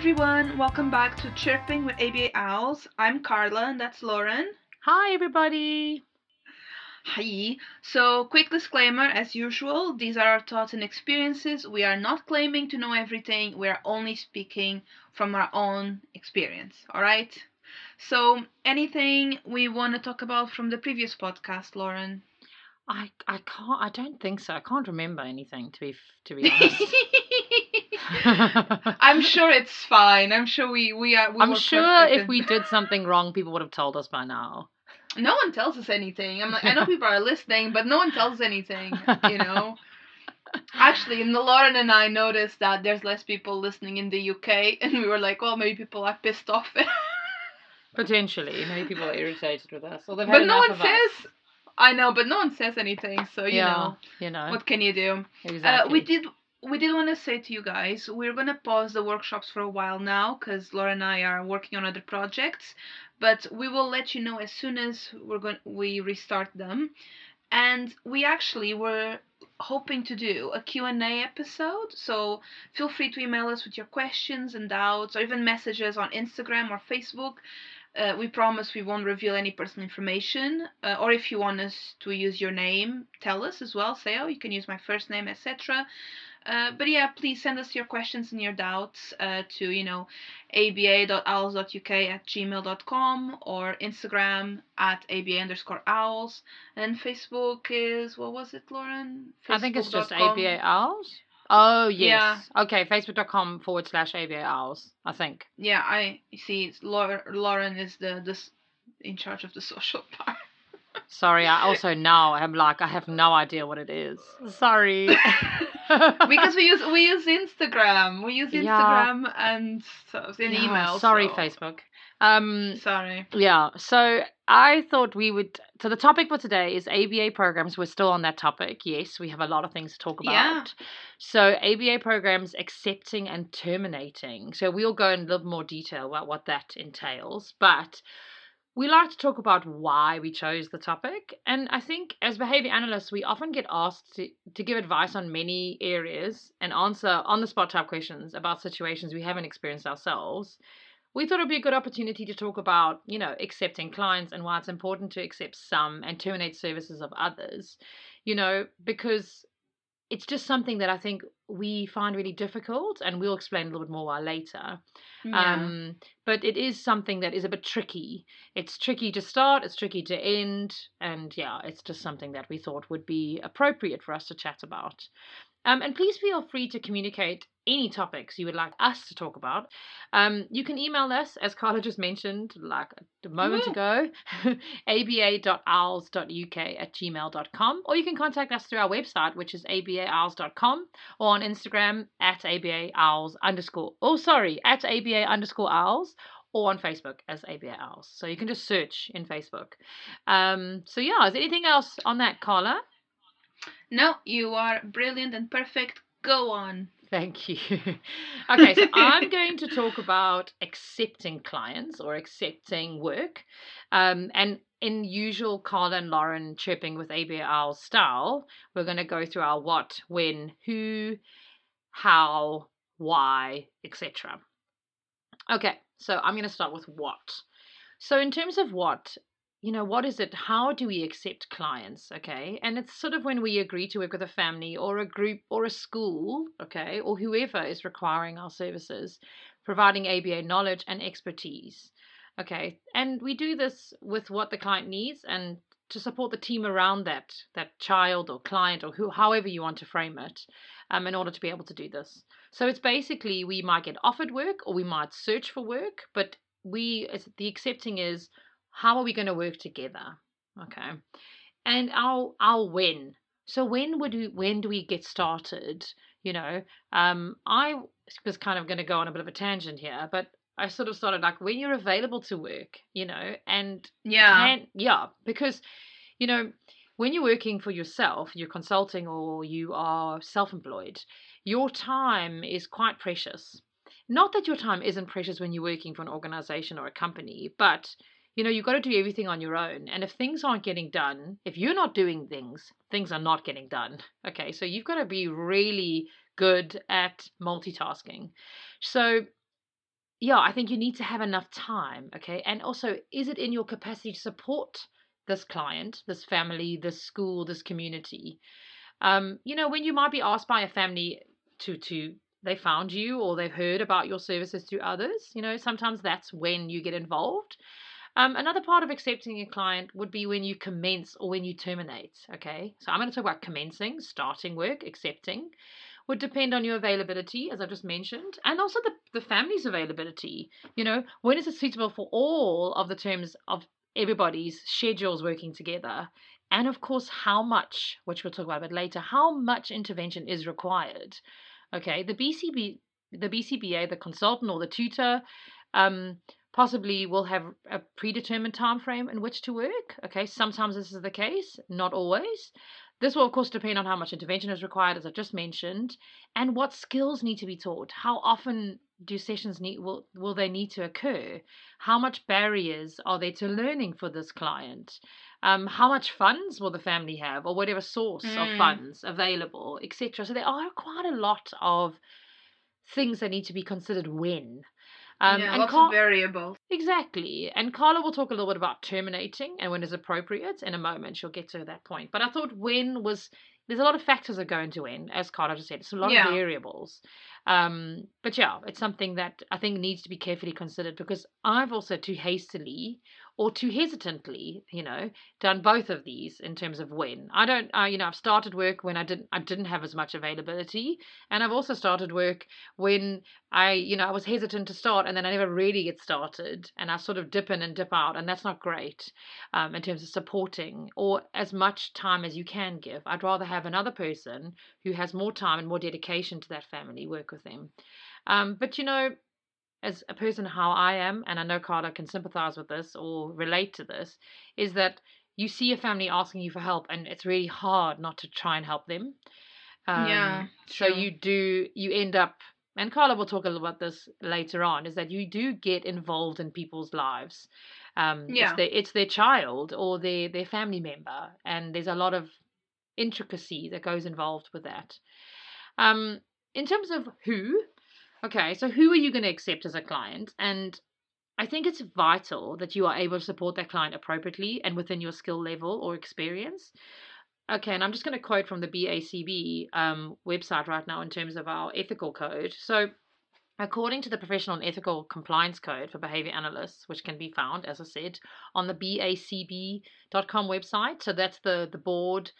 everyone, welcome back to Chirping with ABA Owls. I'm Carla and that's Lauren. Hi, everybody. Hi. So, quick disclaimer as usual, these are our thoughts and experiences. We are not claiming to know everything, we are only speaking from our own experience, alright? So, anything we want to talk about from the previous podcast, Lauren? I I can't. I don't think so. I can't remember anything to be to be honest. I'm sure it's fine. I'm sure we we are. We I'm sure perfect if we did something wrong, people would have told us by now. no one tells us anything. I'm like, I know people are listening, but no one tells us anything. You know. Actually, and Lauren and I noticed that there's less people listening in the UK, and we were like, well, maybe people are pissed off. Potentially, maybe people are irritated with us, or they've but no one of us. says. I know, but no one says anything. So you yeah, know, you know, what can you do? exactly. Uh, we did we did want to say to you guys we're gonna pause the workshops for a while now because Laura and I are working on other projects, but we will let you know as soon as we're going we restart them, and we actually were hoping to do a Q&A episode so feel free to email us with your questions and doubts or even messages on Instagram or Facebook. Uh, we promise we won't reveal any personal information uh, or if you want us to use your name tell us as well say oh you can use my first name etc uh, but yeah please send us your questions and your doubts uh, to you know aba.owls.uk at gmail.com or instagram at aba underscore owls and facebook is what was it lauren I think it's just. ABA Owls. Oh Yeah. yes. Okay, facebook.com forward slash ABA Owls. I think. yeah i see lauren is the this in charge of the social part Sorry, I also now am like I have no idea what it is. Sorry. because we use we use Instagram. We use Yeah. Instagram and so in Yeah, email. Sorry, so- Facebook. Um, Sorry. Yeah, so I thought we would. So the topic for today is ABA programs. We're still on that topic. Yes, we have a lot of things to talk about. Yeah. So ABA programs accepting and terminating. So we'll go in a little more detail about what that entails. But we like to talk about why we chose the topic. And I think as behavior analysts, we often get asked to, to give advice on many areas and answer on the spot type questions about situations we haven't experienced ourselves we thought it'd be a good opportunity to talk about, you know, accepting clients and why it's important to accept some and terminate services of others, you know, because it's just something that I think we find really difficult, and we'll explain a little bit more why later. Yeah. Um, but it is something that is a bit tricky. It's tricky to start, it's tricky to end, and yeah, it's just something that we thought would be appropriate for us to chat about. Um, and please feel free to communicate any topics you would like us to talk about. Um, you can email us, as Carla just mentioned, like a moment ago, aba.owls.uk at gmail.com, or you can contact us through our website, which is abaowls.com, or on Instagram at abaowls underscore, oh, sorry, at aba underscore owls, or on Facebook as ABA Owls. So you can just search in Facebook. Um, so yeah, is there anything else on that, Carla? no, you are brilliant and perfect. Go on. Thank you. okay, so I'm going to talk about accepting clients or accepting work. Um, and in usual Carla and Lauren chirping with ABA Owl style, we're going to go through our what, when, who, how, why, etc. Okay, so I'm going to start with what. So, in terms of what, you know, what is it? How do we accept clients? Okay. And it's sort of when we agree to work with a family or a group or a school, okay, or whoever is requiring our services, providing ABA knowledge and expertise. Okay. And we do this with what the client needs and to support the team around that that child or client or who however you want to frame it um, in order to be able to do this so it's basically we might get offered work or we might search for work but we the accepting is how are we going to work together okay and I'll I'll win. so when would we when do we get started you know um i was kind of going to go on a bit of a tangent here but i sort of started like when you're available to work you know and Yeah. can yeah because you know when you're working for yourself you're consulting or you are self-employed your time is quite precious not that your time isn't precious when you're working for an organization or a company but you know you've got to do everything on your own and if things aren't getting done if you're not doing things things are not getting done okay so you've got to be really good at multitasking so yeah, I think you need to have enough time. Okay. And also, is it in your capacity to support this client, this family, this school, this community? Um, you know, when you might be asked by a family to to they found you or they've heard about your services through others, you know, sometimes that's when you get involved. Um, another part of accepting a client would be when you commence or when you terminate. Okay, so I'm going to talk about commencing, starting work, accepting. Would depend on your availability, as I've just mentioned, and also the, the family's availability. You know, when is it suitable for all of the terms of everybody's schedules working together? And of course, how much, which we'll talk about a bit later, how much intervention is required. Okay, the BCB, the BCBA, the consultant or the tutor, um, possibly will have a predetermined time frame in which to work. Okay, sometimes this is the case, not always. This will, of course, depend on how much intervention is required, as I've just mentioned, and what skills need to be taught. How often do sessions need will will they need to occur? How much barriers are there to learning for this client? Um, how much funds will the family have, or whatever source mm. of funds available, etc. So there are quite a lot of things that need to be considered when um, yeah, and lots Car- of variables. Exactly. And Carla will talk a little bit about terminating and when is appropriate in a moment. She'll get to that point. But I thought when was there's a lot of factors that go into when, as Carla just said. It's a lot yeah. of variables. Um, but yeah, it's something that I think needs to be carefully considered because I've also too hastily or too hesitantly, you know, done both of these in terms of when. I don't, uh, you know, I've started work when I didn't, I didn't have as much availability, and I've also started work when I, you know, I was hesitant to start, and then I never really get started, and I sort of dip in and dip out, and that's not great um, in terms of supporting or as much time as you can give. I'd rather have another person who has more time and more dedication to that family work with them. Um, but you know, as a person how I am, and I know Carla can sympathize with this or relate to this, is that you see a family asking you for help, and it's really hard not to try and help them. Um, yeah. So you do, you end up, and Carla will talk a little about this later on, is that you do get involved in people's lives. Um, yeah. It's their, it's their child or their, their family member, and there's a lot of intricacy that goes involved with that. Um, in terms of who, Okay, so who are you going to accept as a client? And I think it's vital that you are able to support that client appropriately and within your skill level or experience. Okay, and I'm just going to quote from the BACB um, website right now in terms of our ethical code. So, according to the Professional and Ethical Compliance Code for Behavior Analysts, which can be found, as I said, on the BACB.com website, so that's the, the board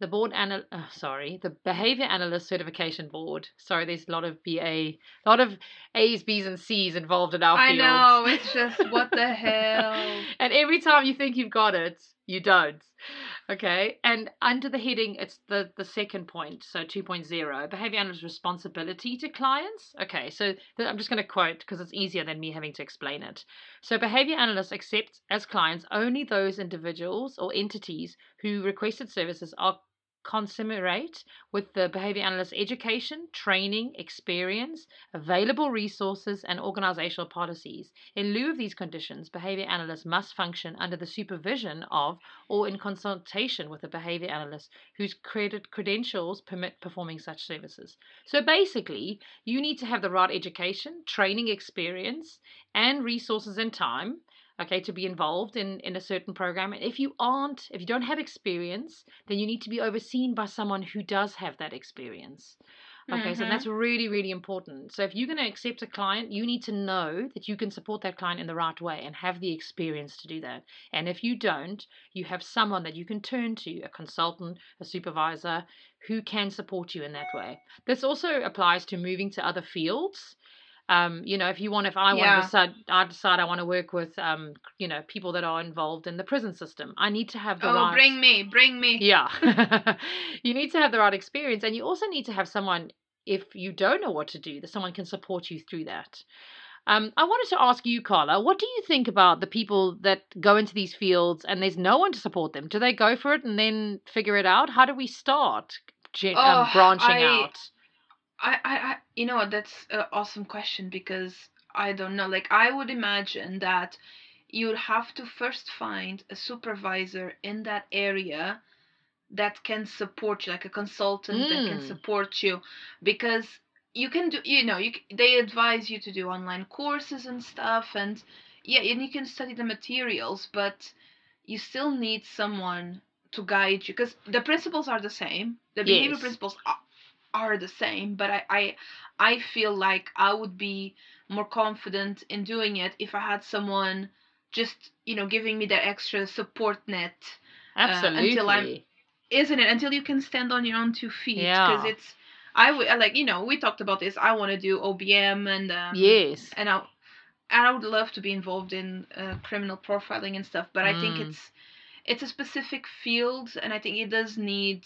the board anal oh, sorry the behavior analyst certification board. Sorry there's a lot of ba a lot of a's b's and c's involved in our field i know it's just what the hell? And every time you think you've got it you don't okay and under the heading it's the the second point so 2.0 behavior analyst responsibility to clients? Okay so i'm just going to quote because it's easier than me having to explain it. So behavior analysts accept as clients only those individuals or entities who requested services are commensurate with the behavior analyst education, training, experience, available resources, and organizational policies. In lieu of these conditions, behavior analysts must function under the supervision of or in consultation with a behavior analyst whose credit credentials permit performing such services. So basically, you need to have the right education, training experience, and resources and time okay, to be involved in, in a certain program. And if you aren't, if you don't have experience, then you need to be overseen by someone who does have that experience. Okay, mm-hmm. so that's really, really important. So if you're going to accept a client, you need to know that you can support that client in the right way and have the experience to do that. And if you don't, you have someone that you can turn to, a consultant, a supervisor, who can support you in that way. This also applies to moving to other fields um, you know, if you want, if I yeah. want to decide, I decide I want to work with, um, you know, people that are involved in the prison system. I need to have the oh, right. bring me, bring me. Yeah, you need to have the right experience, and you also need to have someone. If you don't know what to do, that someone can support you through that. Um, I wanted to ask you, Carla, what do you think about the people that go into these fields and there's no one to support them? Do they go for it and then figure it out? How do we start um, oh, branching I, out? I, I, I you know that's an awesome question because I don't know. Like I would imagine that you'd have to first find a supervisor in that area that can support you, like a consultant mm. that can mm. support you, because you can do you know you they advise you to do online courses and stuff and yeah and you can study the materials but you still need someone to guide you because the principles are the same the behavior Yes. principles are, the same but I, I i feel like i would be more confident in doing it if i had someone just you know giving me that extra support net Absolutely. until I'm- isn't it until you can stand on your own two feet because Yeah. it's i would like you know we talked about this i want to do obm and um, yes. and i and i would love to be involved in uh, criminal profiling and stuff but i think Mm. it's it's a specific field and i think it does need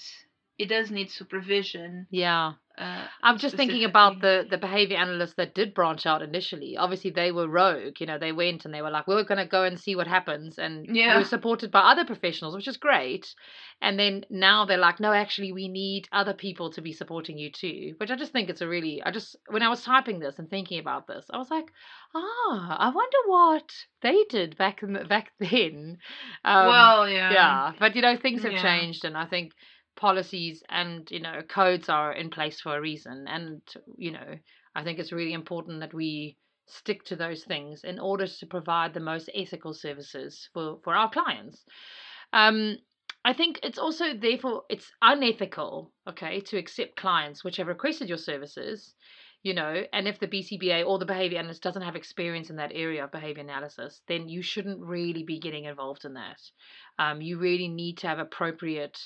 it does need supervision Yeah. uh, I'm just thinking about the the behavior analysts that did branch out initially. Obviously, they were rogue. You know, they went and they were like, "We're going to go and see what happens," and Yeah. were supported by other professionals, which is great. And then now they're like, "No, actually, we need other people to be supporting you too." Which I just think it's a really. I just when I was typing this and thinking about this, I was like, "Ah, I wonder what they did back in the, back then." Um, well yeah yeah but you know things have Yeah. changed and i think policies and you know codes are in place for a reason and you know i think it's really important that we stick to those things in order to provide the most ethical services for for our clients um I think it's also therefore it's unethical, okay, to accept clients which have requested your services, you know, and if the BCBA or the behavior analyst doesn't have experience in that area of behavior analysis, then you shouldn't really be getting involved in that. Um, you really need to have appropriate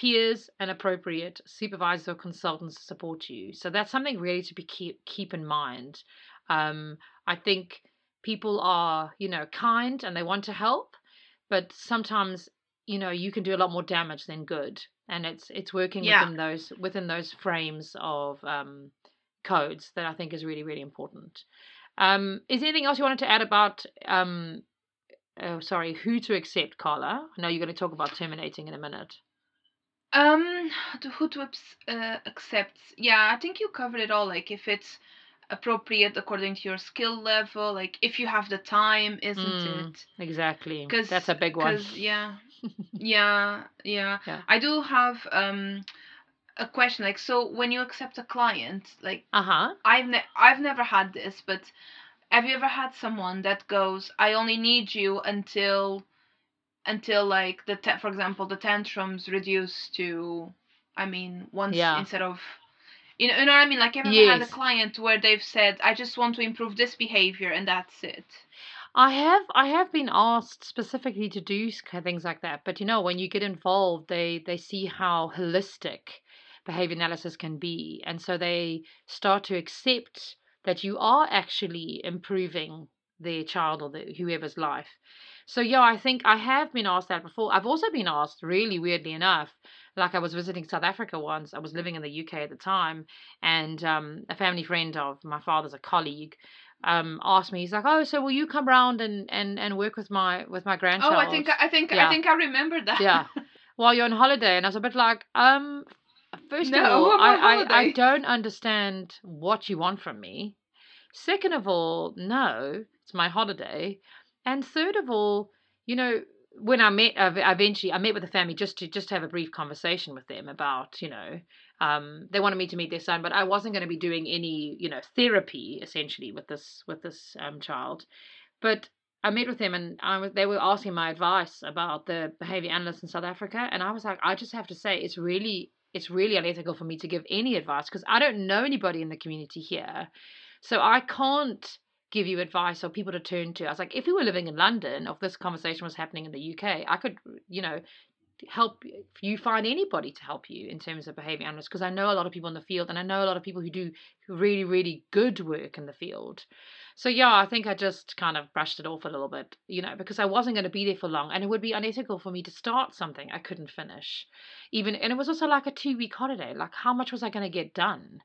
peers and appropriate supervisors or consultants to support you. So that's something really to be keep keep in mind. Um, I think people are, you know, kind and they want to help, but sometimes, you know, you can do a lot more damage than good. And it's it's working Yeah. within those within those frames of um, codes that I think is really really important. Um, is there anything else you wanted to add about um, oh, sorry, who to accept, Carla? I know you're going to talk about terminating in a minute. Um, who to uh, accepts. Yeah, I think you covered it all. Like if it's appropriate according to your skill level, like if you have the time, isn't Mm, it? Exactly. 'Cause- That's a big one. Because yeah, yeah, yeah, Yeah. I do have um a question. Like, so when you accept a client, like Uh huh. I've ne- I've never had this, but have you ever had someone that goes, "I only need you until until like the ta- for example the tantrums reduce to, I mean once Yeah. instead of." You know, you know what I mean? Like, you ever had a client where they've said, "I just want to improve this behavior," and that's it? I have I have been asked specifically to do things like that, but you know when you get involved, they they see how holistic behavior analysis can be, and so they start to accept that you are actually improving their child or the, whoever's life. So yeah, I think I have been asked that before. I've also been asked, really weirdly enough, like I was visiting South Africa once. I was living in the UK at the time, and um, a family friend of my father's, a colleague, um, asked me. He's like, "Oh, so will you come round and and and work with my with my grandchild?" Oh, I think I think Yeah. I think I remember that. yeah, while you're on holiday, and I was a bit like, um, first No, of all, I, I I don't understand what you want from me. Second of all, no, it's my holiday, and third of all, you know. When I met, eventually, I met with the family just to just have a brief conversation with them about, you know, um, they wanted me to meet their son, but I wasn't going to be doing any, you know, therapy essentially with this with this um, child. But I met with them, and I was they were asking my advice about the behavior analyst in South Africa, and I was like, I just have to say, it's really it's really unethical for me to give any advice because I don't know anybody in the community here, so I can't give you advice or people to turn to. I was like, if we were living in London, if this conversation was happening in the UK, I could, you know, help you find anybody to help you in terms of behavior analysts because I know a lot of people in the field and I know a lot of people who do really really good work in the field. So yeah, I think I just kind of brushed it off a little bit, you know, because I wasn't going to be there for long and it would be unethical for me to start something I couldn't finish. Even and it was also like a 2 week holiday. Like how much was I going to get done?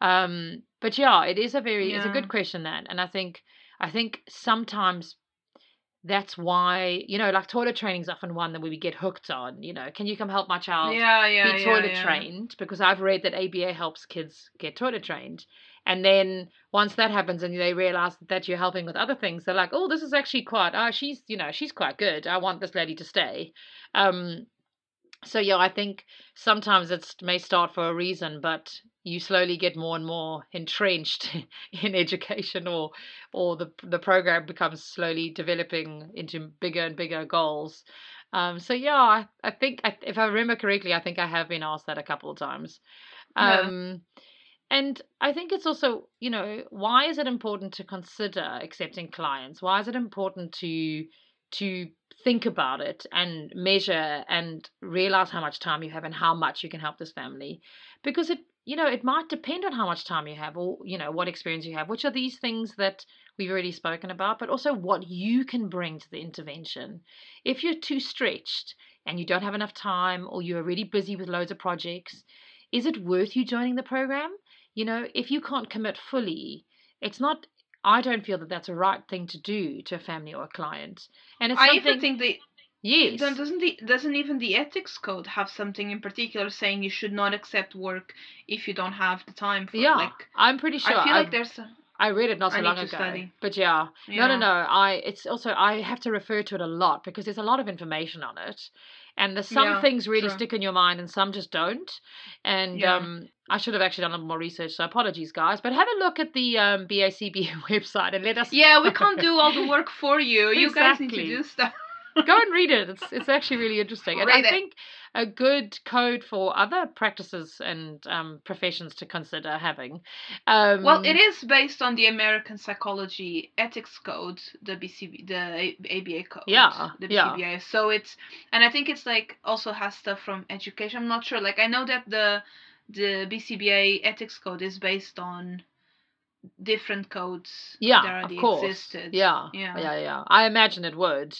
Um but yeah, it is a very it's a good question that and I think I think sometimes that's why you know like toilet training is often one that we get hooked on you know can you come help my child yeah, yeah, be toilet yeah. trained because I've read that ABA helps kids get toilet trained. And then once that happens and they realize that you're helping with other things, they're like, oh, this is actually quite, oh, she's, you know, she's quite good. I want this lady to stay. Um, so yeah, I think sometimes it may start for a reason, but you slowly get more and more entrenched in education or or the the program becomes slowly developing into bigger and bigger goals. Um, so yeah I, I think I, if i remember correctly i think i have been asked that a couple of times. Um, yeah. and i think it's also you know why is it important to consider accepting clients? Why is it important to to think about it and measure and realize how much time you have and how much you can help this family? Because it you know, it might depend on how much time you have or, you know, what experience you have, which are these things that we've already spoken about, but also what you can bring to the intervention. If you're too stretched and you don't have enough time or you're really busy with loads of projects, is it worth you joining the program? You know, if you can't commit fully, it's not I don't feel that that's a right thing to do to a family or a client. And it's I something, even think the Yes. Doesn't the doesn't even the ethics code have something in particular saying you should not accept work if you don't have the time for yeah, it? Like, I'm pretty sure. I feel I've, like there's. A, I read it not so long ago. study. But yeah. yeah. No, no, no. I it's also I have to refer to it a lot because there's a lot of information on it. And there's some Yeah, things really true. stick in your mind and some just don't. And Yeah. um I should have actually done a little more research, so apologies guys. But have a look at the um BACB website and let us Yeah, we can't do all the work for you. You guys need to do stuff. Go and read it. It's it's actually really interesting. And I it. think a good code for other practices and um, professions to consider having. Um, Well, it is based on the American Psychology Ethics Code, the BCB, the ABA code. Yeah, the yeah. So it's, and I think it's like also has stuff from education. I'm not sure. Like I know that the the BCBA Ethics Code is based on different codes that Yeah, already of course. existed. Yeah, Yeah. yeah, yeah. I imagine it would.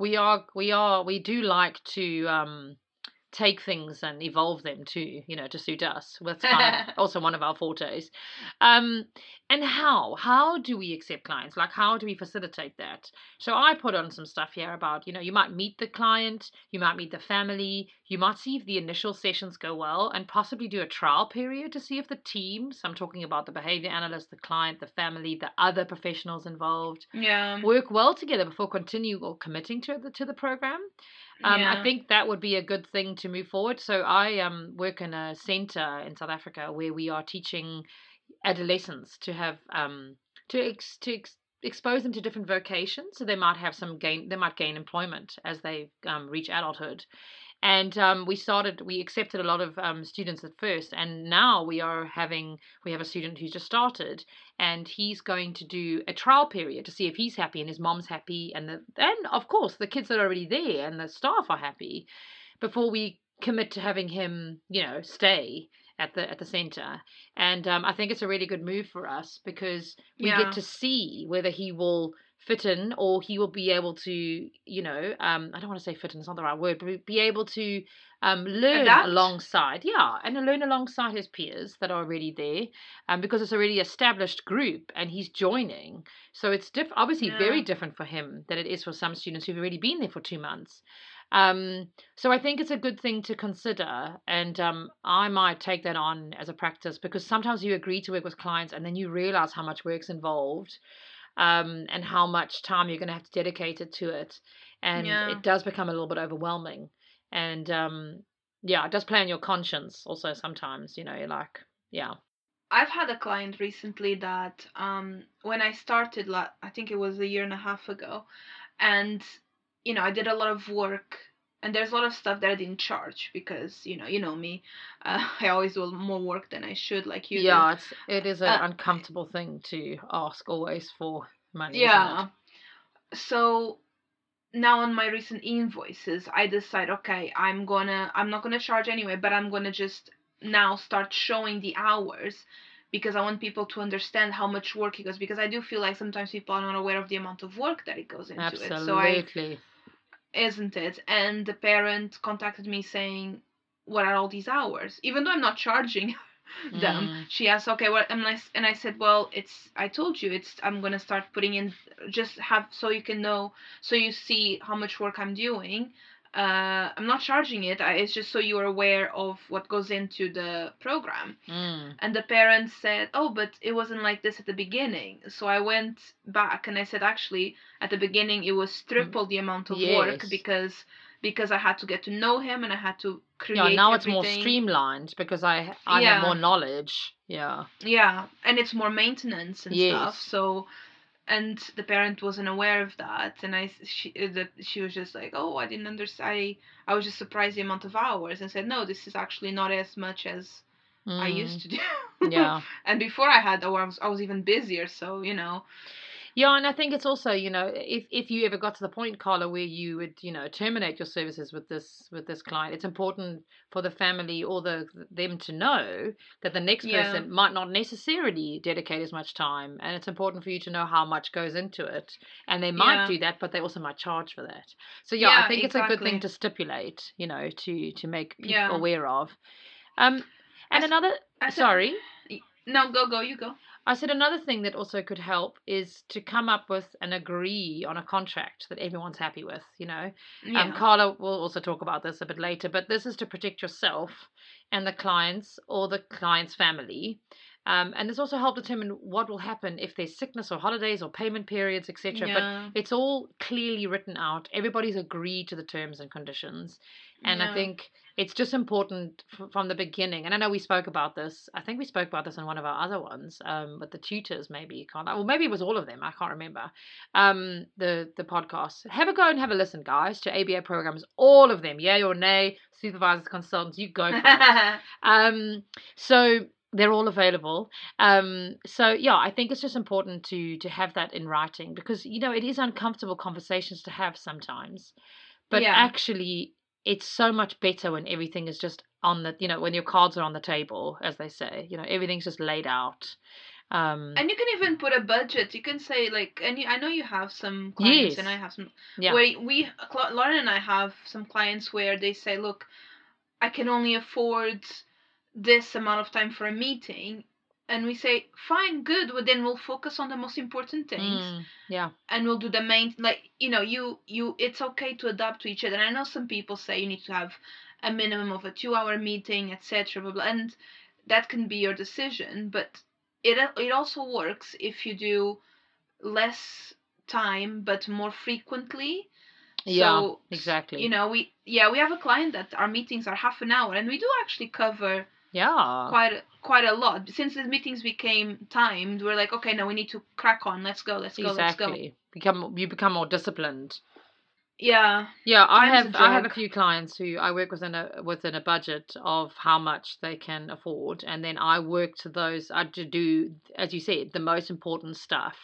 We are, we are, we do like to um, take things and evolve them to you know, to suit us. That's kind of also one of our fortes. Um, and how? How do we accept clients? Like, how do we facilitate that? So I put on some stuff here about, you know, you might meet the client, you might meet the family, you might see if the initial sessions go well, and possibly do a trial period to see if the team, so I'm talking about the behavior analyst, the client, the family, the other professionals involved, Yeah. work well together before continue or committing to the to the program. Um, yeah. I think that would be a good thing to move forward. So I um, work in a center in South Africa where we are teaching adolescents to have um, to ex- to ex- expose them to different vocations. So they might have some gain. They might gain employment as they um, reach adulthood. And um, we started. We accepted a lot of um, students at first, and now we are having. We have a student who's just started, and he's going to do a trial period to see if he's happy and his mom's happy, and the and of course the kids that are already there and the staff are happy, before we commit to having him, you know, stay at the at the center. And um, I think it's a really good move for us because we Yeah. get to see whether he will fit in or he will be able to, you know, um, I don't want to say fit in, it's not the right word, but be able to um, learn Adapt? alongside, yeah, and learn alongside his peers that are already there, um, because it's already established group and he's joining. So it's diff- obviously very different for him than it is for some students who've already been there for two months. Um, so I think it's a good thing to consider, and um, I might take that on as a practice because sometimes you agree to work with clients and then you realize how much work's involved, um, and how much time you're going to have to dedicate it to it, and Yeah. it does become a little bit overwhelming, and um, yeah, it does play on your conscience also sometimes. You know, you're like, yeah, I've had a client recently that um when I started I think it was a year and a half ago and you know I did a lot of work and there's a lot of stuff that I didn't charge because you know you know me uh, I always do more work than I should like you do. yeah, it's it is an Uh, uncomfortable thing to ask always for money. Yeah. So now on my recent invoices, I decide, okay, I'm gonna, I'm not gonna charge anyway, but I'm gonna just now start showing the hours because I want people to understand how much work it goes. Because I do feel like sometimes people are not aware of the amount of work that it goes into it. So I, Absolutely. Isn't it? And the parent contacted me saying, what are all these hours? Even though I'm not charging them. Mm. She asked, okay, what? And I, and I said, well, it's. I told you, it's. I'm gonna start putting in, just have so you can know, so you see how much work I'm doing. Uh, I'm not charging it. I, it's just so you're aware of what goes into the program. Mm. And the parents said, "Oh, but it wasn't like this at the beginning." So I went back and I said, "Actually, at the beginning it was triple the amount of work because because I had to get to know him and I had to create." Yeah, now it's more streamlined because I I Yeah. have more knowledge. Yeah. Yeah, and it's more maintenance and Yes. stuff. So, and the parent wasn't aware of that, and I she uh, that she was just like, oh, I didn't understand. I, I was just surprised the amount of hours, and said, no, this is actually not as much as I Mm. used to do. Yeah. and before I had, oh, I was I was even busier. So you know. Yeah, and I think it's also, you know, if if you ever got to the point, Carla, where you would, you know, terminate your services with this with this client, it's important for the family or the them to know that the next Yeah. person might not necessarily dedicate as much time, and it's important for you to know how much goes into it, and they might Yeah. do that, but they also might charge for that. So yeah, Yeah, I think it's a good thing to stipulate, you know, to to make people aware of. Um, and I s- another, said- sorry. No, go go, you go. I said another thing that also could help is to come up with and agree on a contract that everyone's happy with, you know. Yeah. Um, Carla will also talk about this a bit later, but this is to protect yourself and the clients or the client's family. Um, and this also help determine what will happen if there's sickness or holidays or payment periods, etc. But it's all clearly written out. Everybody's agreed to the terms and conditions. And I think it's just important f- from the beginning. And I know we spoke about this. I think we spoke about this in one of our other ones um, with the tutors, maybe. you Can't Well, maybe it was all of them. I can't remember. Um, the the podcast. Have a go and have a listen, guys, to ABA programs, all of them, yay or nay, supervisors, consultants. You go for it. Um, so they're all available. Um, so yeah, I think it's just important to to have that in writing because you know it is uncomfortable conversations to have sometimes, but Yeah. actually it's so much better when everything is just on the you know when your cards are on the table as they say you know everything's just laid out. Um, And you can even put a budget. You can say like, and you, I know you have some clients, and I have some. yeah, Where we, Lauren and I have some clients where they say, look, I can only afford this amount of time for a meeting, and we say, fine, good. Well, then we'll focus on the most important things, Mm, yeah, and we'll do the main. Like you know, you you, it's okay to adapt to each other. And I know some people say you need to have a minimum of a two-hour meeting, etc. Blah, blah, and that can be your decision, but it it also works if you do less time but more frequently. yeah, So, exactly. You know, we yeah we have a client that our meetings are half an hour, and we do actually cover yeah, quite quite a lot. Since the meetings became timed, we're like, okay, now we need to crack on. Let's go. Let's go. Let's go. Become you become more disciplined. Yeah. Yeah, I have i have a few clients who I work within a within a budget of how much they can afford, and then I work to those. I to do, as you said, the most important stuff,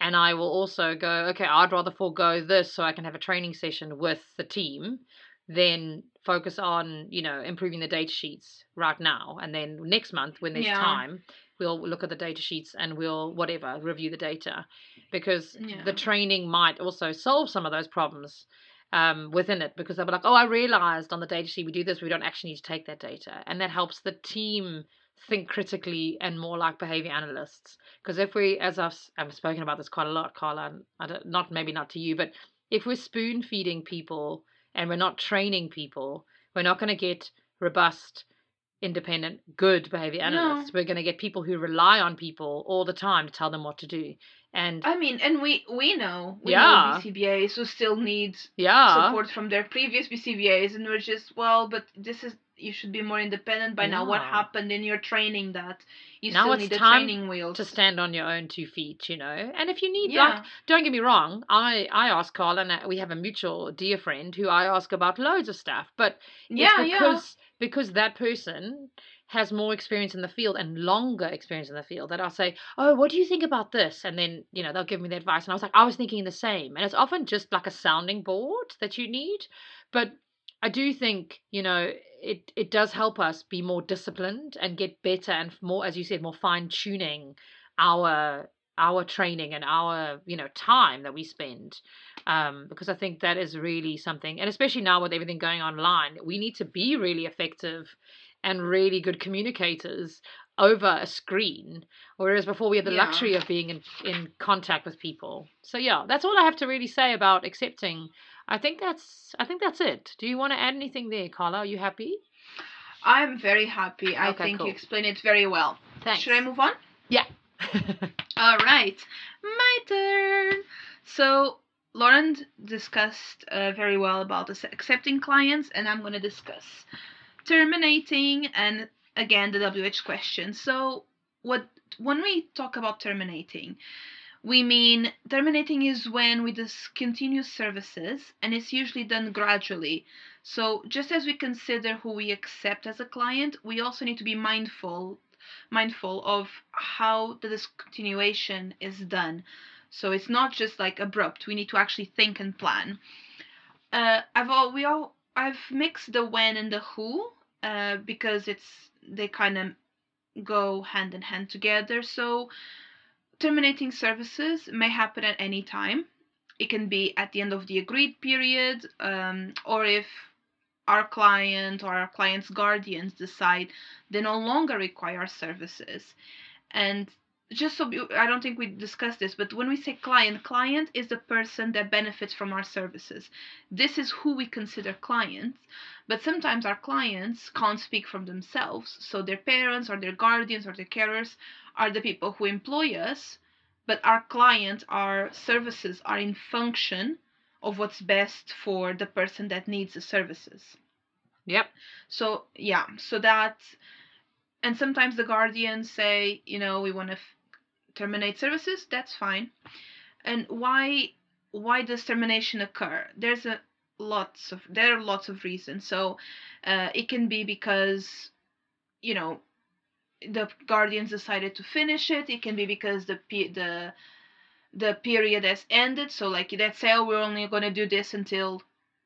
and I will also go. Okay, I'd rather forego this so I can have a training session with the team, than focus on you know improving the data sheets right now, and then next month when there's Yeah. time, we'll look at the data sheets and we'll whatever review the data, because Yeah. the training might also solve some of those problems um, within it because they'll be like, oh, I realized on the data sheet we do this, we don't actually need to take that data. And that helps the team think critically and more like behavior analysts. Because if we, as I've, I've spoken about this quite a lot, Carla, and I don't, not maybe not to you, but if we're spoon feeding people and we're not training people, we're not going to get robust, independent, good behavior No. analysts. We're going to get people who rely on people all the time to tell them what to do. And I mean, and we we know we Yeah. know BCBAs who still need yeah, support from their previous BCBAs, and we're just well, but this is you should be more independent by now. What happened in your training that you Now still need the training wheels? to stand on your own two feet, you know. And if you need, yeah, like, don't get me wrong, I I ask Carl, and uh, we have a mutual dear friend who I ask about loads of stuff, but yeah, it's yeah. because because that person has more experience in the field and longer experience in the field that I'll say, Oh, what do you think about this? And then, you know, they'll give me the advice. And I was like, I was thinking the same. And it's often just like a sounding board that you need. But I do think, you know, it, it does help us be more disciplined and get better and more, as you said, more fine tuning our our training and our you know time that we spend um, because I think that is really something, and especially now with everything going online, we need to be really effective and really good communicators over a screen whereas before we had the Yeah. luxury of being in, in contact with people so yeah that's all i have to really say about accepting i think that's i think that's it do you want to add anything there carla are you happy I'm very happy. I Okay, think cool. you explained it very well. thanks Should I move on? yeah All right, my turn. So Lauren discussed uh, very well about accepting clients, and I'm going to discuss terminating and again the WH question. So what when we talk about terminating, we mean terminating is when we discontinue services, and it's usually done gradually. So just as we consider who we accept as a client, we also need to be mindful mindful of how the discontinuation is done. So it's not just like abrupt. We need to actually think and plan. Uh, I've all we all I've mixed the when and the who uh, because it's they kind of go hand in hand together. So terminating services may happen at any time. It can be at the end of the agreed period, um, or if our client or our client's guardians decide they no longer require services. And just so I don't think we discussed this, but when we say client, client is the person that benefits from our services. This is who we consider clients. But sometimes our clients can't speak for themselves, so their parents or their guardians or their carers are the people who employ us. But our client, our services are in function of what's best for the person that needs the services. yep So yeah, so that, and sometimes the guardians say, you know, we want to f- terminate services. That's fine. And why why does termination occur? There's a lots of there are lots of reasons. So uh, it can be because you know the guardians decided to finish it. It can be because the the the period has ended. So like let's say oh, we're only going to do this until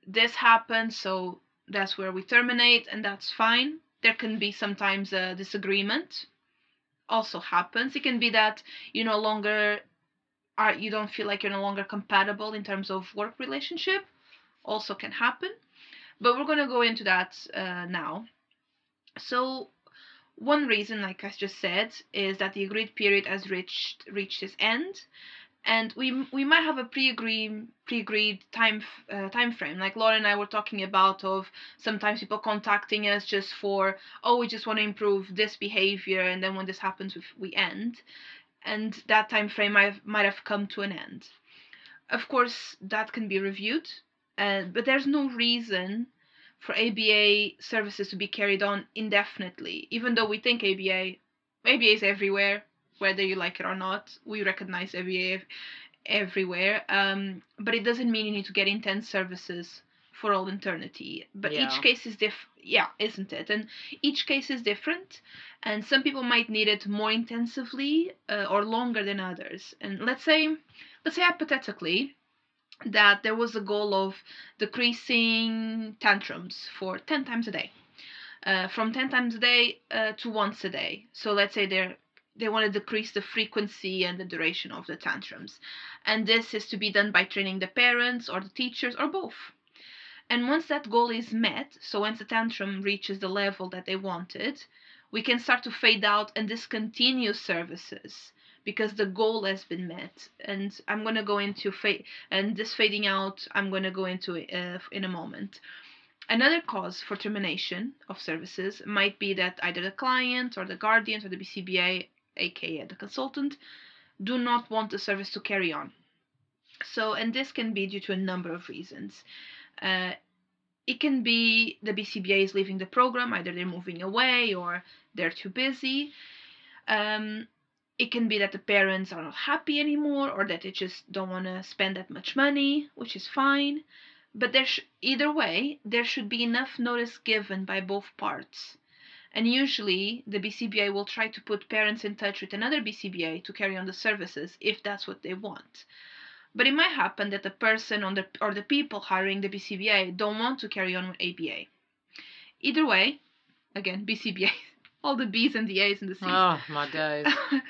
this happens. So that's where we terminate, and that's fine. There can be sometimes a disagreement. Also happens. It can be that you no longer are you don't feel like you're no longer compatible in terms of work relationship. Also can happen, but we're gonna go into that uh, now. So one reason, like I just said, is that the agreed period has reached reached its end, and we we might have a pre-agreed pre-agreed time uh, time frame. Like Laura and I were talking about of sometimes people contacting us just for oh we just want to improve this behavior, and then when this happens we, end, and that time frame might might have come to an end. Of course, that can be reviewed, uh, but there's no reason for ABA services to be carried on indefinitely, even though we think ABA ABA is everywhere, whether you like it or not. We recognize ABA everywhere, um, but it doesn't mean you need to get intense services for all eternity. But Yeah. each case is diff. Yeah, isn't it? And each case is different, and some people might need it more intensively uh, or longer than others. And let's say, let's say hypothetically, that there was a goal of decreasing tantrums for 10 times a day uh, from 10 times a day uh, to once a day so let's say they're they want to decrease the frequency and the duration of the tantrums. And this is to be done by training the parents or the teachers or both. And once that goal is met so once the tantrum reaches the level that they wanted we can start to fade out and discontinue services because the goal has been met. And i'm going to go into fade and this fading out i'm going to go into uh, in a moment. Another cause for termination of services might be that either the client or the guardians or the bcba aka the consultant do not want the service to carry on. So and this can be due to a number of reasons. Uh, it can be the bcba is leaving the program either they're moving away or they're too busy. Um, it can be that the parents are not happy anymore or that they just don't want to spend that much money which is fine. But there sh- either way there should be enough notice given by both parts and usually the bcba will try to put parents in touch with another bcba to carry on the services if that's what they want. But it might happen that the person on the or the people hiring the bcba don't want to carry on with aba either way again bcba all the b's and the a's and the c's. Oh my days.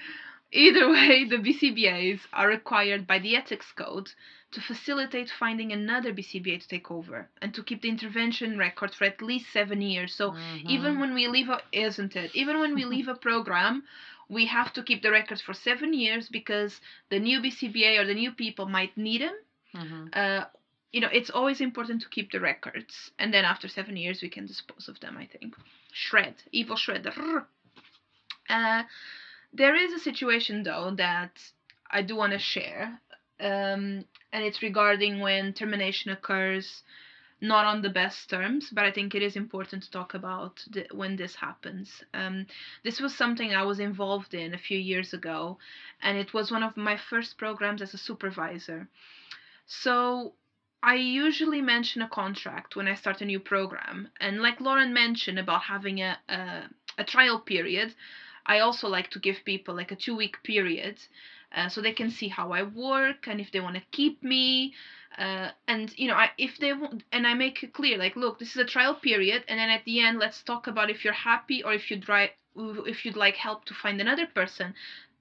Either way, the BCBAs are required by the ethics code to facilitate finding another BCBA to take over and to keep the intervention record for at least seven years. So even Mhm. when we leave a isn't it? Even when we leave a program, we have to keep the records for seven years because the new BCBA or the new people might need them. Mhm. Uh, you know, it's always important to keep the records, and then after seven years, we can dispose of them. I think. Shred, evil shred. Uh, there is a situation though that I do want to share, um, and it's regarding when termination occurs, not on the best terms, but I think it is important to talk about when this happens. Um, this was something I was involved in a few years ago, and it was one of my first programs as a supervisor. So I usually mention a contract when I start a new program, and like Lauren mentioned about having a, a, a trial period, I also like to give people like a two week period uh, so they can see how I work and if they want to keep me. Uh, and you know, I, if they want, and I make it clear, like, look, this is a trial period, and then at the end, let's talk about if you're happy or if you'd try, if you'd like help to find another person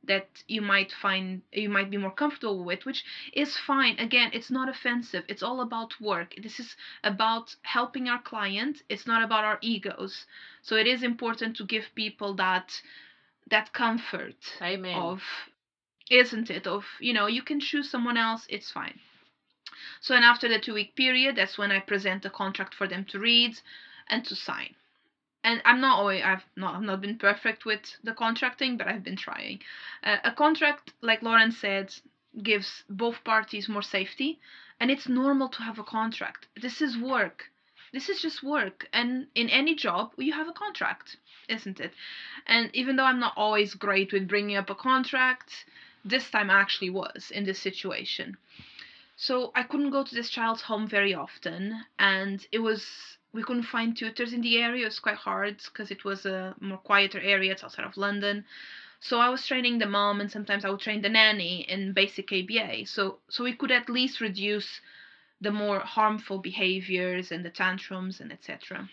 that you might find you might be more comfortable with, which is fine. Again, it's not offensive. It's all about work. This is about helping our client. It's not about our egos. So it is important to give people that that comfort Amen. of isn't it? Of you know you can choose someone else it's fine. So and after the two week period that's when i present the contract for them to read and to sign. And i'm not always i've not i've not been perfect with the contracting but i've been trying. Uh, a contract like lauren said gives both parties more safety and it's normal to have a contract. This is work. This is just work. And in any job you have a contract isn't it? And even though i'm not always great with bringing up a contract this time I actually was in this situation. So I couldn't go to this child's home very often, and it was we couldn't find tutors in the area. It was quite hard because it was a more quieter area. It's outside of London. So I was training the mom, and sometimes I would train the nanny in basic ABA. So so we could at least reduce the more harmful behaviors and the tantrums and etc.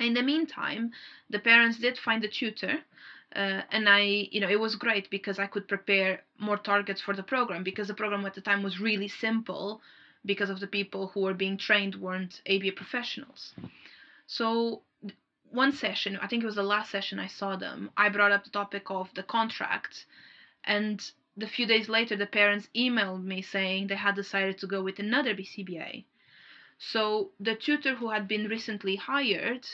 In the meantime, the parents did find a tutor uh, and I, you know, it was great because I could prepare more targets for the program because the program at the time was really simple because of the people who were being trained weren't ABA professionals. So one session, I think it was the last session I saw them, I brought up the topic of the contract and the few days later the parents emailed me saying they had decided to go with another BCBA. So the tutor who had been recently hired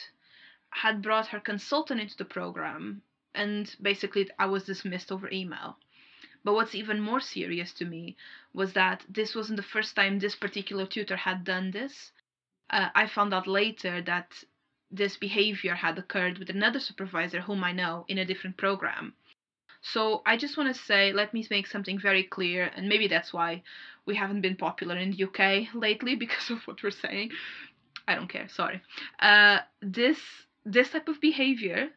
had brought her consultant into the program and basically I was dismissed over email. But what's even more serious to me was that this wasn't the first time this particular tutor had done this. Uh, I found out later that this behavior had occurred with another supervisor whom I know in a different program. So I just want to say, let me make something very clear, and maybe that's why we haven't been popular in the UK lately because of what we're saying. I don't care, sorry. Uh, this this type of behavior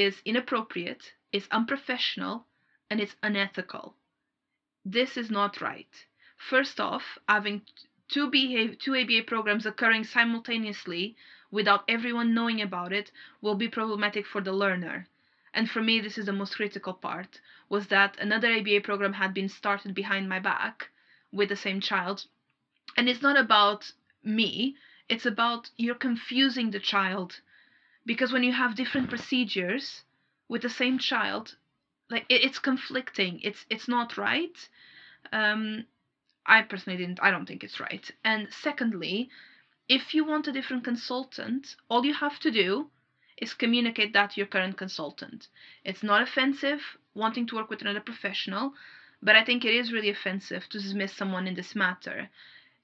is inappropriate, is unprofessional, and it's unethical. This is not right. First off, having two, two ABA programs occurring simultaneously without everyone knowing about it will be problematic for the learner. And for me, this is the most critical part, was that another ABA program had been started behind my back with the same child. And it's not about me, it's about you're confusing the child because when you have different procedures with the same child like it, it's conflicting. It's it's not right. Um i personally didn't i don't think it's right. And secondly if you want a different consultant all you have to do is communicate that to your current consultant. It's not offensive wanting to work with another professional but i think it is really offensive to dismiss someone in this matter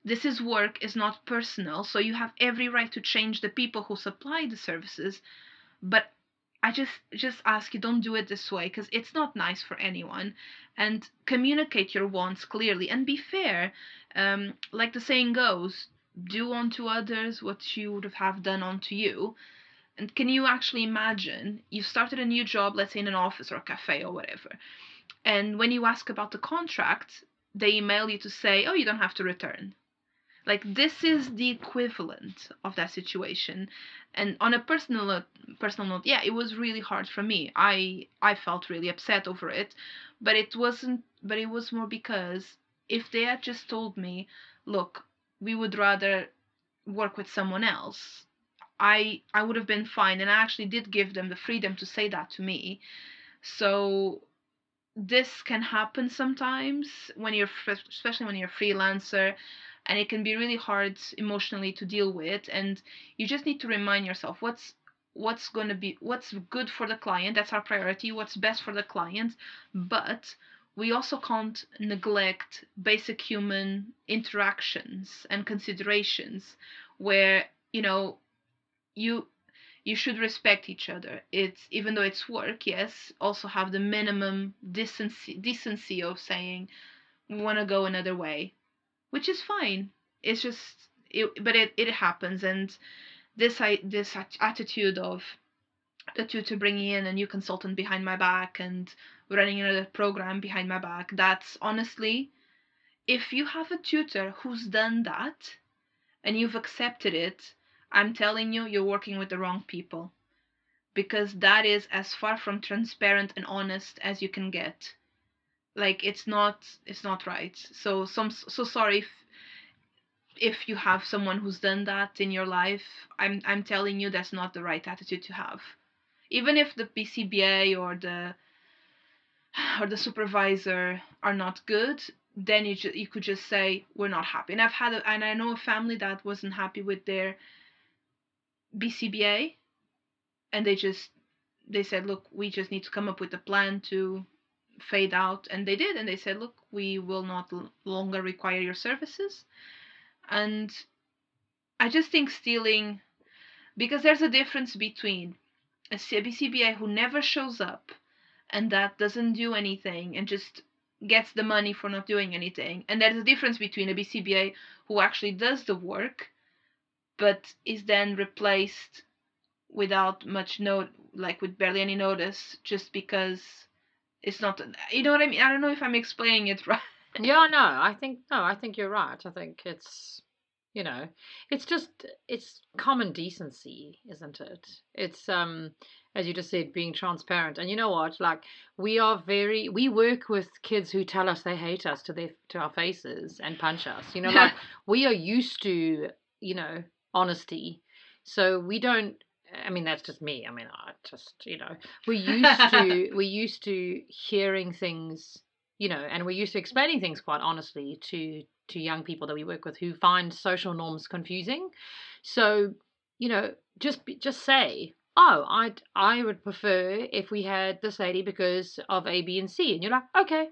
this is work is not personal so you have every right to change the people who supply the services but i just just ask you don't do it this way because it's not nice for anyone and communicate your wants clearly and be fair. Um, like the saying goes do unto others what you would have done unto you. And can you actually imagine you've started a new job let's say in an office or a cafe or whatever and when you ask about the contract they email you to say oh you don't have to return like this is the equivalent of that situation. And on a personal personal note yeah it was really hard for me. I i felt really upset over it but it wasn't but it was more because if they had just told me look we would rather work with someone else i i would have been fine. And i actually did give them the freedom to say that to me. So this can happen sometimes when you're especially when you're a freelancer and it can be really hard emotionally to deal with and you just need to remind yourself what's what's going to be what's good for the client that's our priority what's best for the client. But we also can't neglect basic human interactions and considerations where you know you you should respect each other. It's even though it's work yes also have the minimum decency decency of saying we want to go another way which is fine it's just it, but it, it happens and this I this attitude of the tutor bringing in a new consultant behind my back and running another program behind my back. That's honestly, if you have a tutor who's done that and you've accepted it, I'm telling you, you're working with the wrong people. Because that is as far from transparent and honest as you can get. Like it's not it's not right. So some so sorry if if you have someone who's done that in your life, I'm I'm telling you that's not the right attitude to have. Even if the BCBA or the or the supervisor are not good, then you ju- you could just say we're not happy. And I've had a, and I know a family that wasn't happy with their BCBA, and they just they said, look, we just need to come up with a plan to fade out, and they did, and they said, look, we will not longer require your services, and I just think stealing because there's a difference between a BCBA who never shows up and that doesn't do anything and just gets the money for not doing anything. And there's a difference between a BCBA who actually does the work but is then replaced without much note like with barely any notice just because it's not you know what I mean? I don't know if I'm explaining it right. Yeah, no, I think no, I think you're right. I think it's you know, it's just it's common decency, isn't it? It's um as you just said, being transparent. And you know what? Like we are very we work with kids who tell us they hate us to their to our faces and punch us. You know, like we are used to, you know, honesty. So we don't I mean that's just me. I mean I just, you know, we're used to we're used to hearing things, you know, and we're used to explaining things quite honestly to to young people that we work with who find social norms confusing. So, you know, just just say, "Oh, I I would prefer if we had this lady because of A, B, and C," and you're like, "Okay."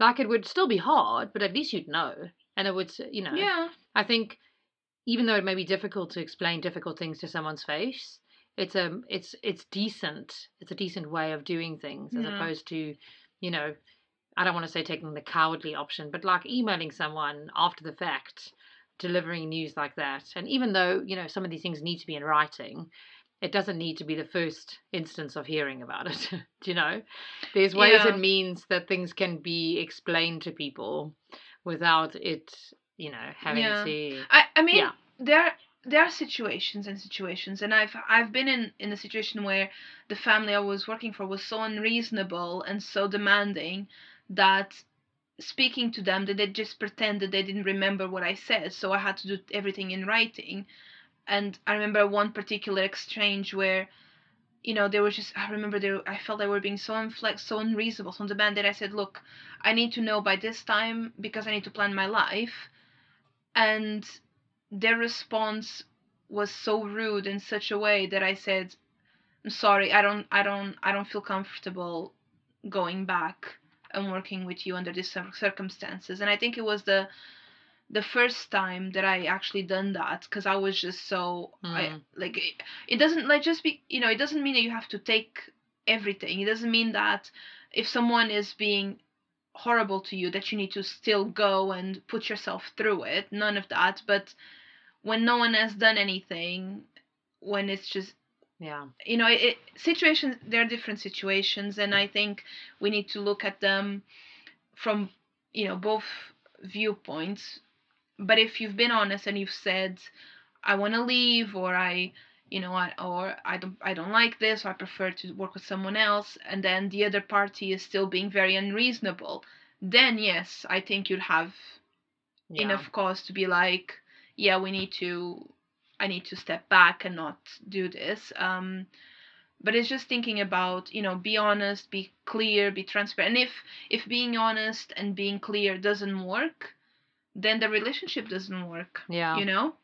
Like it would still be hard, but at least you'd know, and it would, you know. Yeah. I think even though it may be difficult to explain difficult things to someone's face, it's a um, it's it's decent. It's a decent way of doing things as Yeah. opposed to, you know, I don't want to say taking the cowardly option, but like emailing someone after the fact, delivering news like that. And even though, you know, some of these things need to be in writing, it doesn't need to be the first instance of hearing about it. Do you know? There's ways Yeah. and means that things can be explained to people without it, you know, having Yeah. to. I, I mean Yeah. there there are situations and situations and I've I've been in in a situation where the family I was working for was so unreasonable and so demanding that speaking to them that they just pretended they didn't remember what I said so I had to do everything in writing and I remember one particular exchange where you know they were just I remember they were, I felt they were being so unflex so unreasonable so demanding that I said look I need to know by this time because I need to plan my life and their response was so rude in such a way that I said, "I'm sorry, I don't, I don't, I don't feel comfortable going back and working with you under these circumstances." And I think it was the the first time that I actually done that because I was just so I, Mm. like it, it doesn't like just be you know it doesn't mean that you have to take everything. It doesn't mean that if someone is being horrible to you that you need to still go and put yourself through it. None of that. But when no one has done anything, when it's just Yeah. you know, it, situations there are different situations, and I think we need to look at them from you know both viewpoints. but if you've been honest and you've said, I want to leave, or I, you know, I, or I don't, I don't like this, or I prefer to work with someone else, and then the other party is still being very unreasonable, then yes, I think you'd have Yeah. enough cause to be like, yeah, we need to, I need to step back and not do this. Um, but it's just thinking about, you know, be honest, be clear, be transparent. And if if being honest and being clear doesn't work, then the relationship doesn't work. Yeah. You know,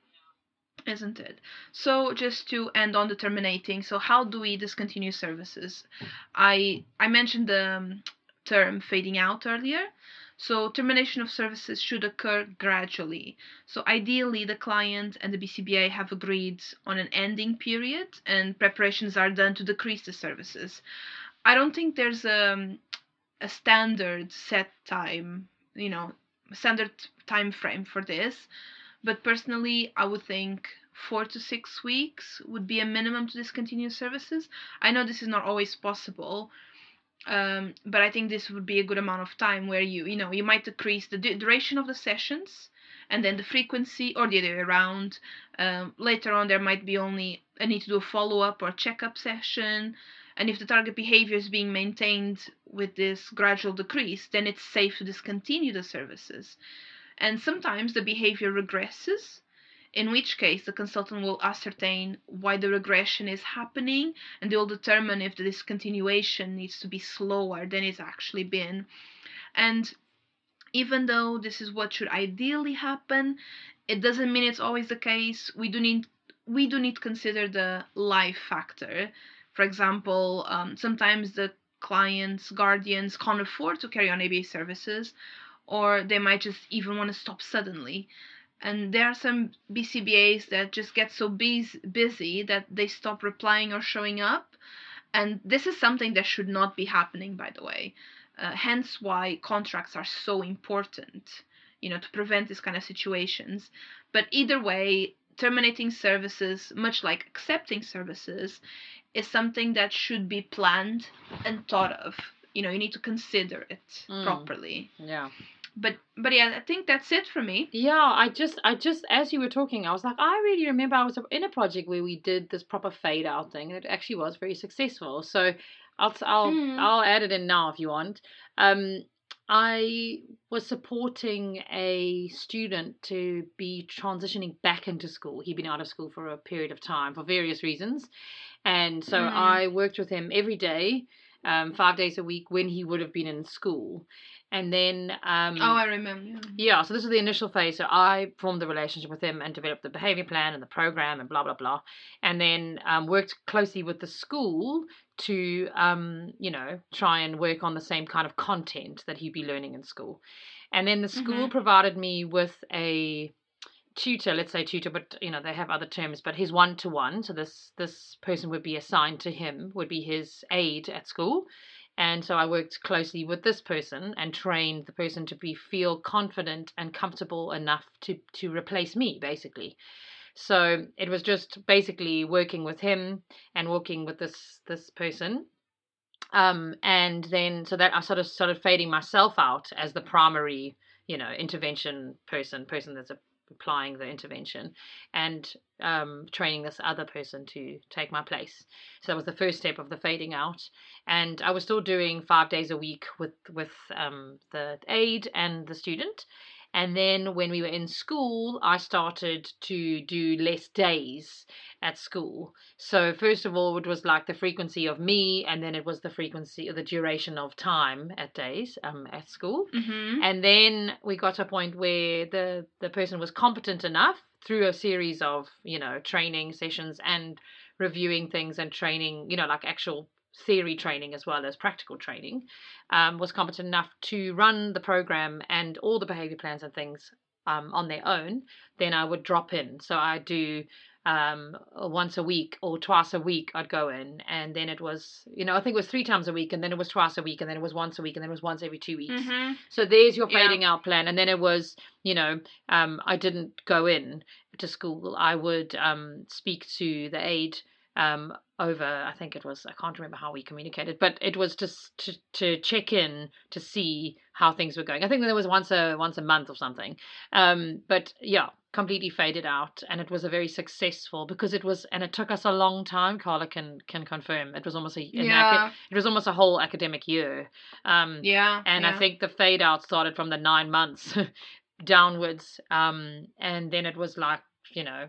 isn't it? So just to end on the terminating. So how do we discontinue services? I I mentioned the um, term fading out earlier. So termination of services should occur gradually. So ideally, the client and the BCBA have agreed on an ending period, and preparations are done to decrease the services. I don't think there's a a standard set time, you know, standard time frame for this, but personally, I would think four to six weeks would be a minimum to discontinue services. I know this is not always possible, um, but I think this would be a good amount of time where you, you know, you might decrease the du- duration of the sessions and then the frequency or the other way around. Um, later on, there might be only a need to do a follow up or check up session. And if the target behavior is being maintained with this gradual decrease, then it's safe to discontinue the services. And sometimes the behavior regresses, in which case the consultant will ascertain why the regression is happening and they will determine if the discontinuation needs to be slower than it's actually been. And even though this is what should ideally happen, it doesn't mean it's always the case. We do need we do need to consider the life factor. For example, um, sometimes the clients, guardians can't afford to carry on ABA services, or they might just even want to stop suddenly. And there are some BCBAs that just get so bus- busy that they stop replying or showing up. And this is something that should not be happening, by the way. Uh, hence why contracts are so important, you know, to prevent this kind of situations. But either way, terminating services, much like accepting services, is something that should be planned and thought of. You know, you need to consider it Mm. properly. Yeah. But but yeah, I think that's it for me. Yeah, I just, I just, as you were talking, I was like, I really remember I was in a project where we did this proper fade out thing, and it actually was very successful. So, I'll, I'll, Mm. I'll add it in now if you want. Um, I was supporting a student to be transitioning back into school. He'd been out of school for a period of time for various reasons, and so Mm. I worked with him every day, um, five days a week when he would have been in school, and then um, Oh, I remember. yeah, so this was the initial phase. So I formed the relationship with him and developed the behavior plan and the program and blah blah blah, and then um, worked closely with the school to um, you know try and work on the same kind of content that he'd be learning in school, and then the school Mhm. provided me with a tutor let's say tutor but you know they have other terms but his one to one so this this person would be assigned to him would be his aide at school and so I worked closely with this person and trained the person to be feel confident and comfortable enough to to replace me basically. So it was just basically working with him and working with this this person. Um, and then so that I sort of started fading myself out as the primary, you know, intervention person, person that's applying the intervention, and um, training this other person to take my place. So that was the first step of the fading out and I was still doing five days a week with with um, the aide and the student. And then when we were in school, I started to do less days at school. So first of all, it was like the frequency of me, and then it was the frequency or the duration of time at days um, at school. Mm-hmm. And then we got to a point where the the person was competent enough through a series of you know training sessions and reviewing things and training, you know, like actual theory training as well as practical training, um, was competent enough to run the program and all the behavior plans and things um, on their own, then I would drop in. So I do um, once a week or twice a week. I'd go in, and then it was, you know, I think it was three times a week, and then it was twice a week, and then it was once a week, and then it was once every two weeks. Mm-hmm. So there's your Yeah. fading out plan. And then it was, you know, um, I didn't go in to school. I would um, speak to the aide um, over I think it was I can't remember how we communicated, but it was just to to check in to see how things were going. I think there was once a once a month or something. Um, but yeah, completely faded out, and it was a very successful because it was and it took us a long time. Carla can can confirm it was almost a Yeah. aca- it was almost a whole academic year. Um, Yeah. and yeah. I think the fade out started from the nine months downwards, um, and then it was like you know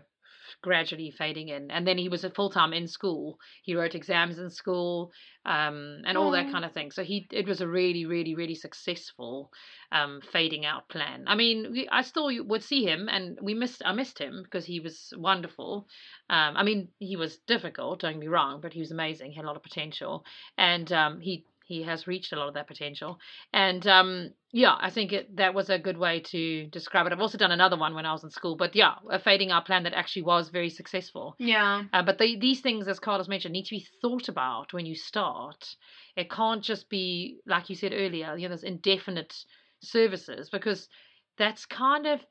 gradually fading in. And then he was a full time in school. He wrote exams in school, um, and all that kind of thing. So he it was a really, really, really successful um, fading out plan. I mean, we, I still would see him, and we missed I missed him because he was wonderful. Um, I mean, he was difficult. Don't get me wrong, but he was amazing. He had a lot of potential, and um, he he has reached a lot of that potential. And um, yeah, I think it, that was a good way to describe it. I've also done another one when I was in school, but yeah, a fading out plan that actually was very successful. yeah. Uh, but they, these things, as Carlos mentioned, need to be thought about when you start. It can't just be, like you said earlier, you know, there's indefinite services because that's kind of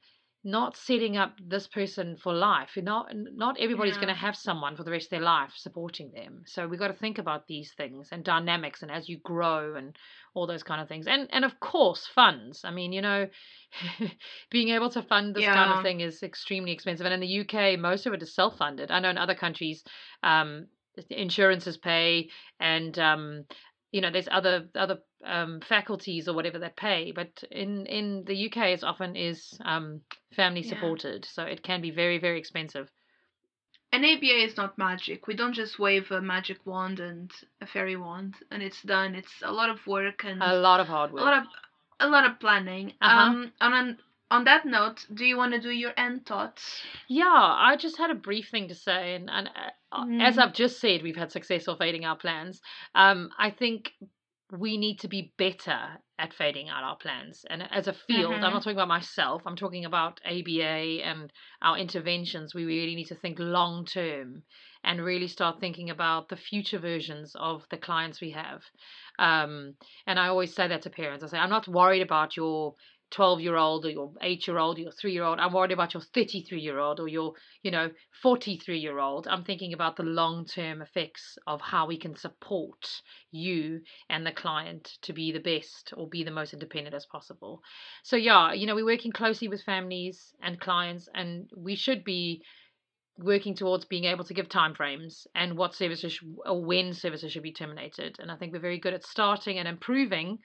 not setting up this person for life. You're Not not everybody's Yeah. going to have someone for the rest of their life supporting them. So we've got to think about these things and dynamics and as you grow and all those kind of things. And and of course funds. I mean, you know, being able to fund this kind of thing is extremely expensive. And in the UK, most of it is self-funded. I know in other countries, um, insurances pay and um, you know there's other other um, faculties or whatever that pay but in in the uk it's often is um, family Yeah. supported so it can be very very expensive An ABA is not magic. We don't just wave a magic wand and a fairy wand and it's done. It's a lot of work and a lot of hard work a lot of a lot of planning. Uh-huh. Um, on on that note, do you want to do your end thoughts? yeah i just had a brief thing to say and, and uh, as Mm. i've just said we've had success of fading our plans um, i think we need to be better at fading out our plans and as a field i'm Mhm. not talking about myself i'm talking about aba and our interventions we really need to think long term and really start thinking about the future versions of the clients we have um, and i always say that to parents i say i'm not worried about your 12 year old or your 8 year old or your 3 year old i'm worried about your 33 year old or your you know 43 year old i'm thinking about the long term effects of how we can support you and the client to be the best or be the most independent as possible. So yeah you know we're working closely with families and clients and we should be working towards being able to give timeframes and what services or when services should be terminated. And i think we're very good at starting and improving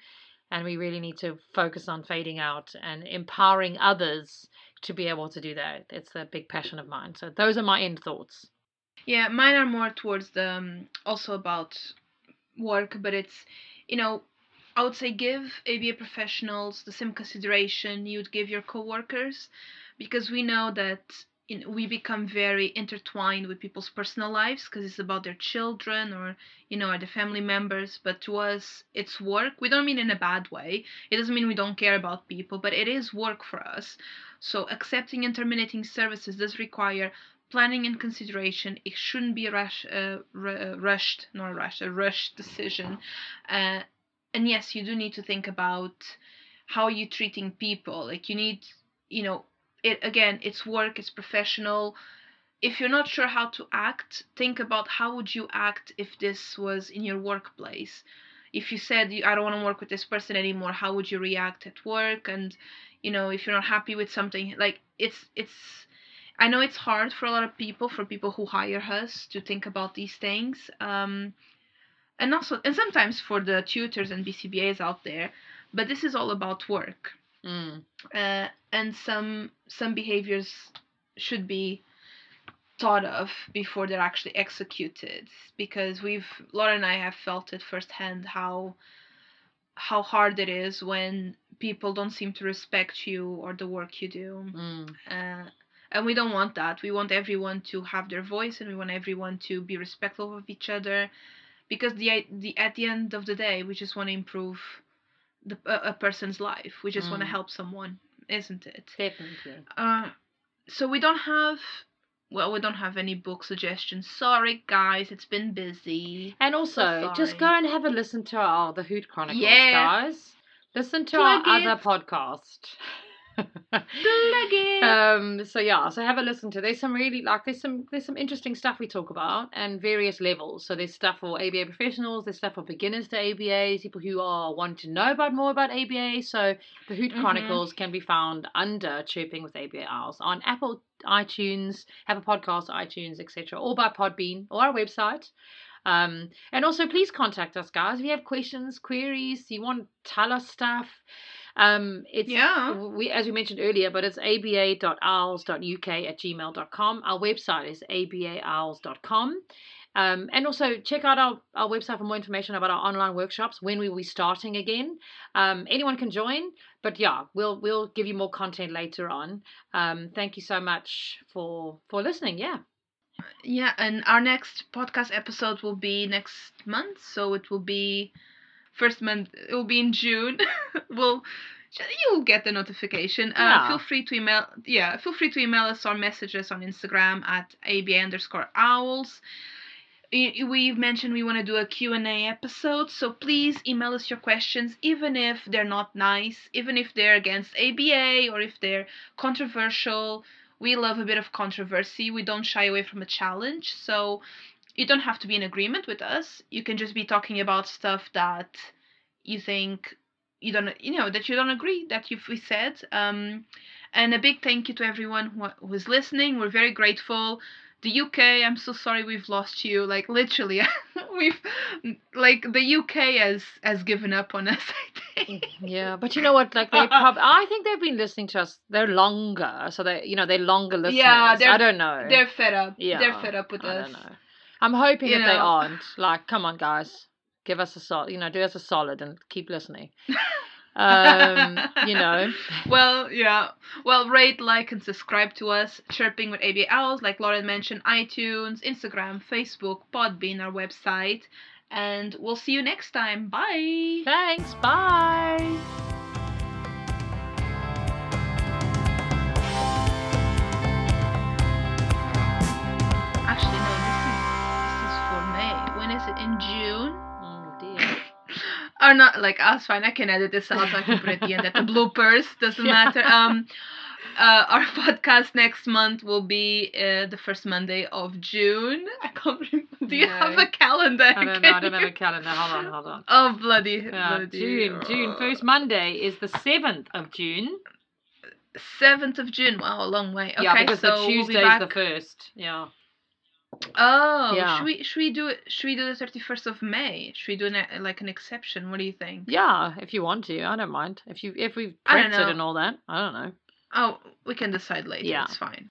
and we really need to focus on fading out and empowering others to be able to do that. It's a big passion of mine. So those are my end thoughts. Yeah, mine are more towards the um, also about work, but it's you know I would say give ABA professionals the same consideration you'd give your coworkers, because we know that you we become very intertwined with people's personal lives because it's about their children or you know or their family members. But to us, it's work. We don't mean in a bad way. It doesn't mean we don't care about people, but it is work for us. So accepting and terminating services does require planning and consideration. It shouldn't be a rush, uh, uh, rushed, not a rush, a rushed decision. Uh, and yes, you do need to think about how you're treating people. Like you need, you know, it again. It's work. It's professional. If you're not sure how to act, think about how would you act if this was in your workplace. If you said I don't want to work with this person anymore, how would you react at work? And you know, if you're not happy with something, like it's it's I know it's hard for a lot of people, for people who hire us, to think about these things. Um, and also, and sometimes for the tutors and BCBAs out there, but this is all about work. Mm. Uh, and some some behaviors should be thought of before they're actually executed, because we've Laura and I have felt it firsthand how how hard it is when people don't seem to respect you or the work you do Mm. uh, and we don't want that we want everyone to have their voice and we want everyone to be respectful of each other because the, the at the end of the day we just want to improve the, a, a person's life we just want to Mm. help someone isn't it definitely uh, so we don't have well we don't have any book suggestions sorry guys it's been busy And also, just go and have a listen to our The Hoot Chronicles, Yeah. guys. Listen to Plug our it. other podcast. Um so yeah so have a listen to there's some really like there's some there's some interesting stuff we talk about and various levels. So there's stuff for aba professionals there's stuff for beginners to aba people who are want to know about more about aba so the hoot Mhm. chronicles can be found under chirping with aba owls on apple itunes have a podcast itunes etc or by podbean or our website. Um, and also please contact us guys. If you have questions queries you want to tell us stuff um, it's Yeah. we as we mentioned earlier, but it's aba.owls.uk at gmail.com. Our website is abaowls.com. Um, and also check out our, our website for more information about our online workshops when we will be starting again. Um, anyone can join, but yeah, we'll we'll give you more content later on. Um, thank you so much for for listening. Yeah. Yeah, and our next podcast episode will be next month, so it will be first month. It will be in June. we'll you'll get the notification. Uh, Yeah. Feel free to email. Yeah, feel free to email us or message us on Instagram at aba underscore owls. We've mentioned we want to do a Q&A episode, so please email us your questions, even if they're not nice, even if they're against ABA or if they're controversial. We love a bit of controversy. We don't shy away from a challenge. So you don't have to be in agreement with us. You can just be talking about stuff that you think you don't, you know, that you don't agree that you've we said. Um, and a big thank you to everyone who is listening. We're very grateful. The UK, I'm so sorry we've lost you. Like literally, we've like the UK has has given up on us. I think. Yeah, but you know what? Like they prob- I think they've been listening to us. They're longer, so they you know they're longer listeners. Yeah, they're- I don't know. They're fed up. yeah, They're fed up with I us. Know. I'm hoping You that they aren't. Like, come on, guys, give us a solid. You know, do us a solid and keep listening. um, you know. Well, yeah. Well, rate, like, and subscribe to us. Chirping with ABA Owls, like Lauren mentioned, iTunes, Instagram, Facebook, Podbean, our website. And we'll see you next time. Bye. Thanks. Bye. Or not? Like, us. fine. I can edit this out. I can put it at the end at the bloopers. Doesn't Yeah. matter. Um, uh, our podcast next month will be uh, the first Monday of June. I can't remember. Do you have a calendar? I don't know. I don't have a calendar. Hold on. Hold on. Oh bloody, Yeah, bloody June. June. First Monday is the seventh of June. seventh of June. Wow, a long way. Okay, yeah, because so the we'll be Tuesday's back. the first. Yeah. Oh, Yeah. should we should we do it? Should we do the thirty first of May? Should we do an, like an exception? What do you think? Yeah, if you want to, I don't mind. If you if don't prepped it and all that, I don't know. Oh, we can decide later. Yeah. It's fine.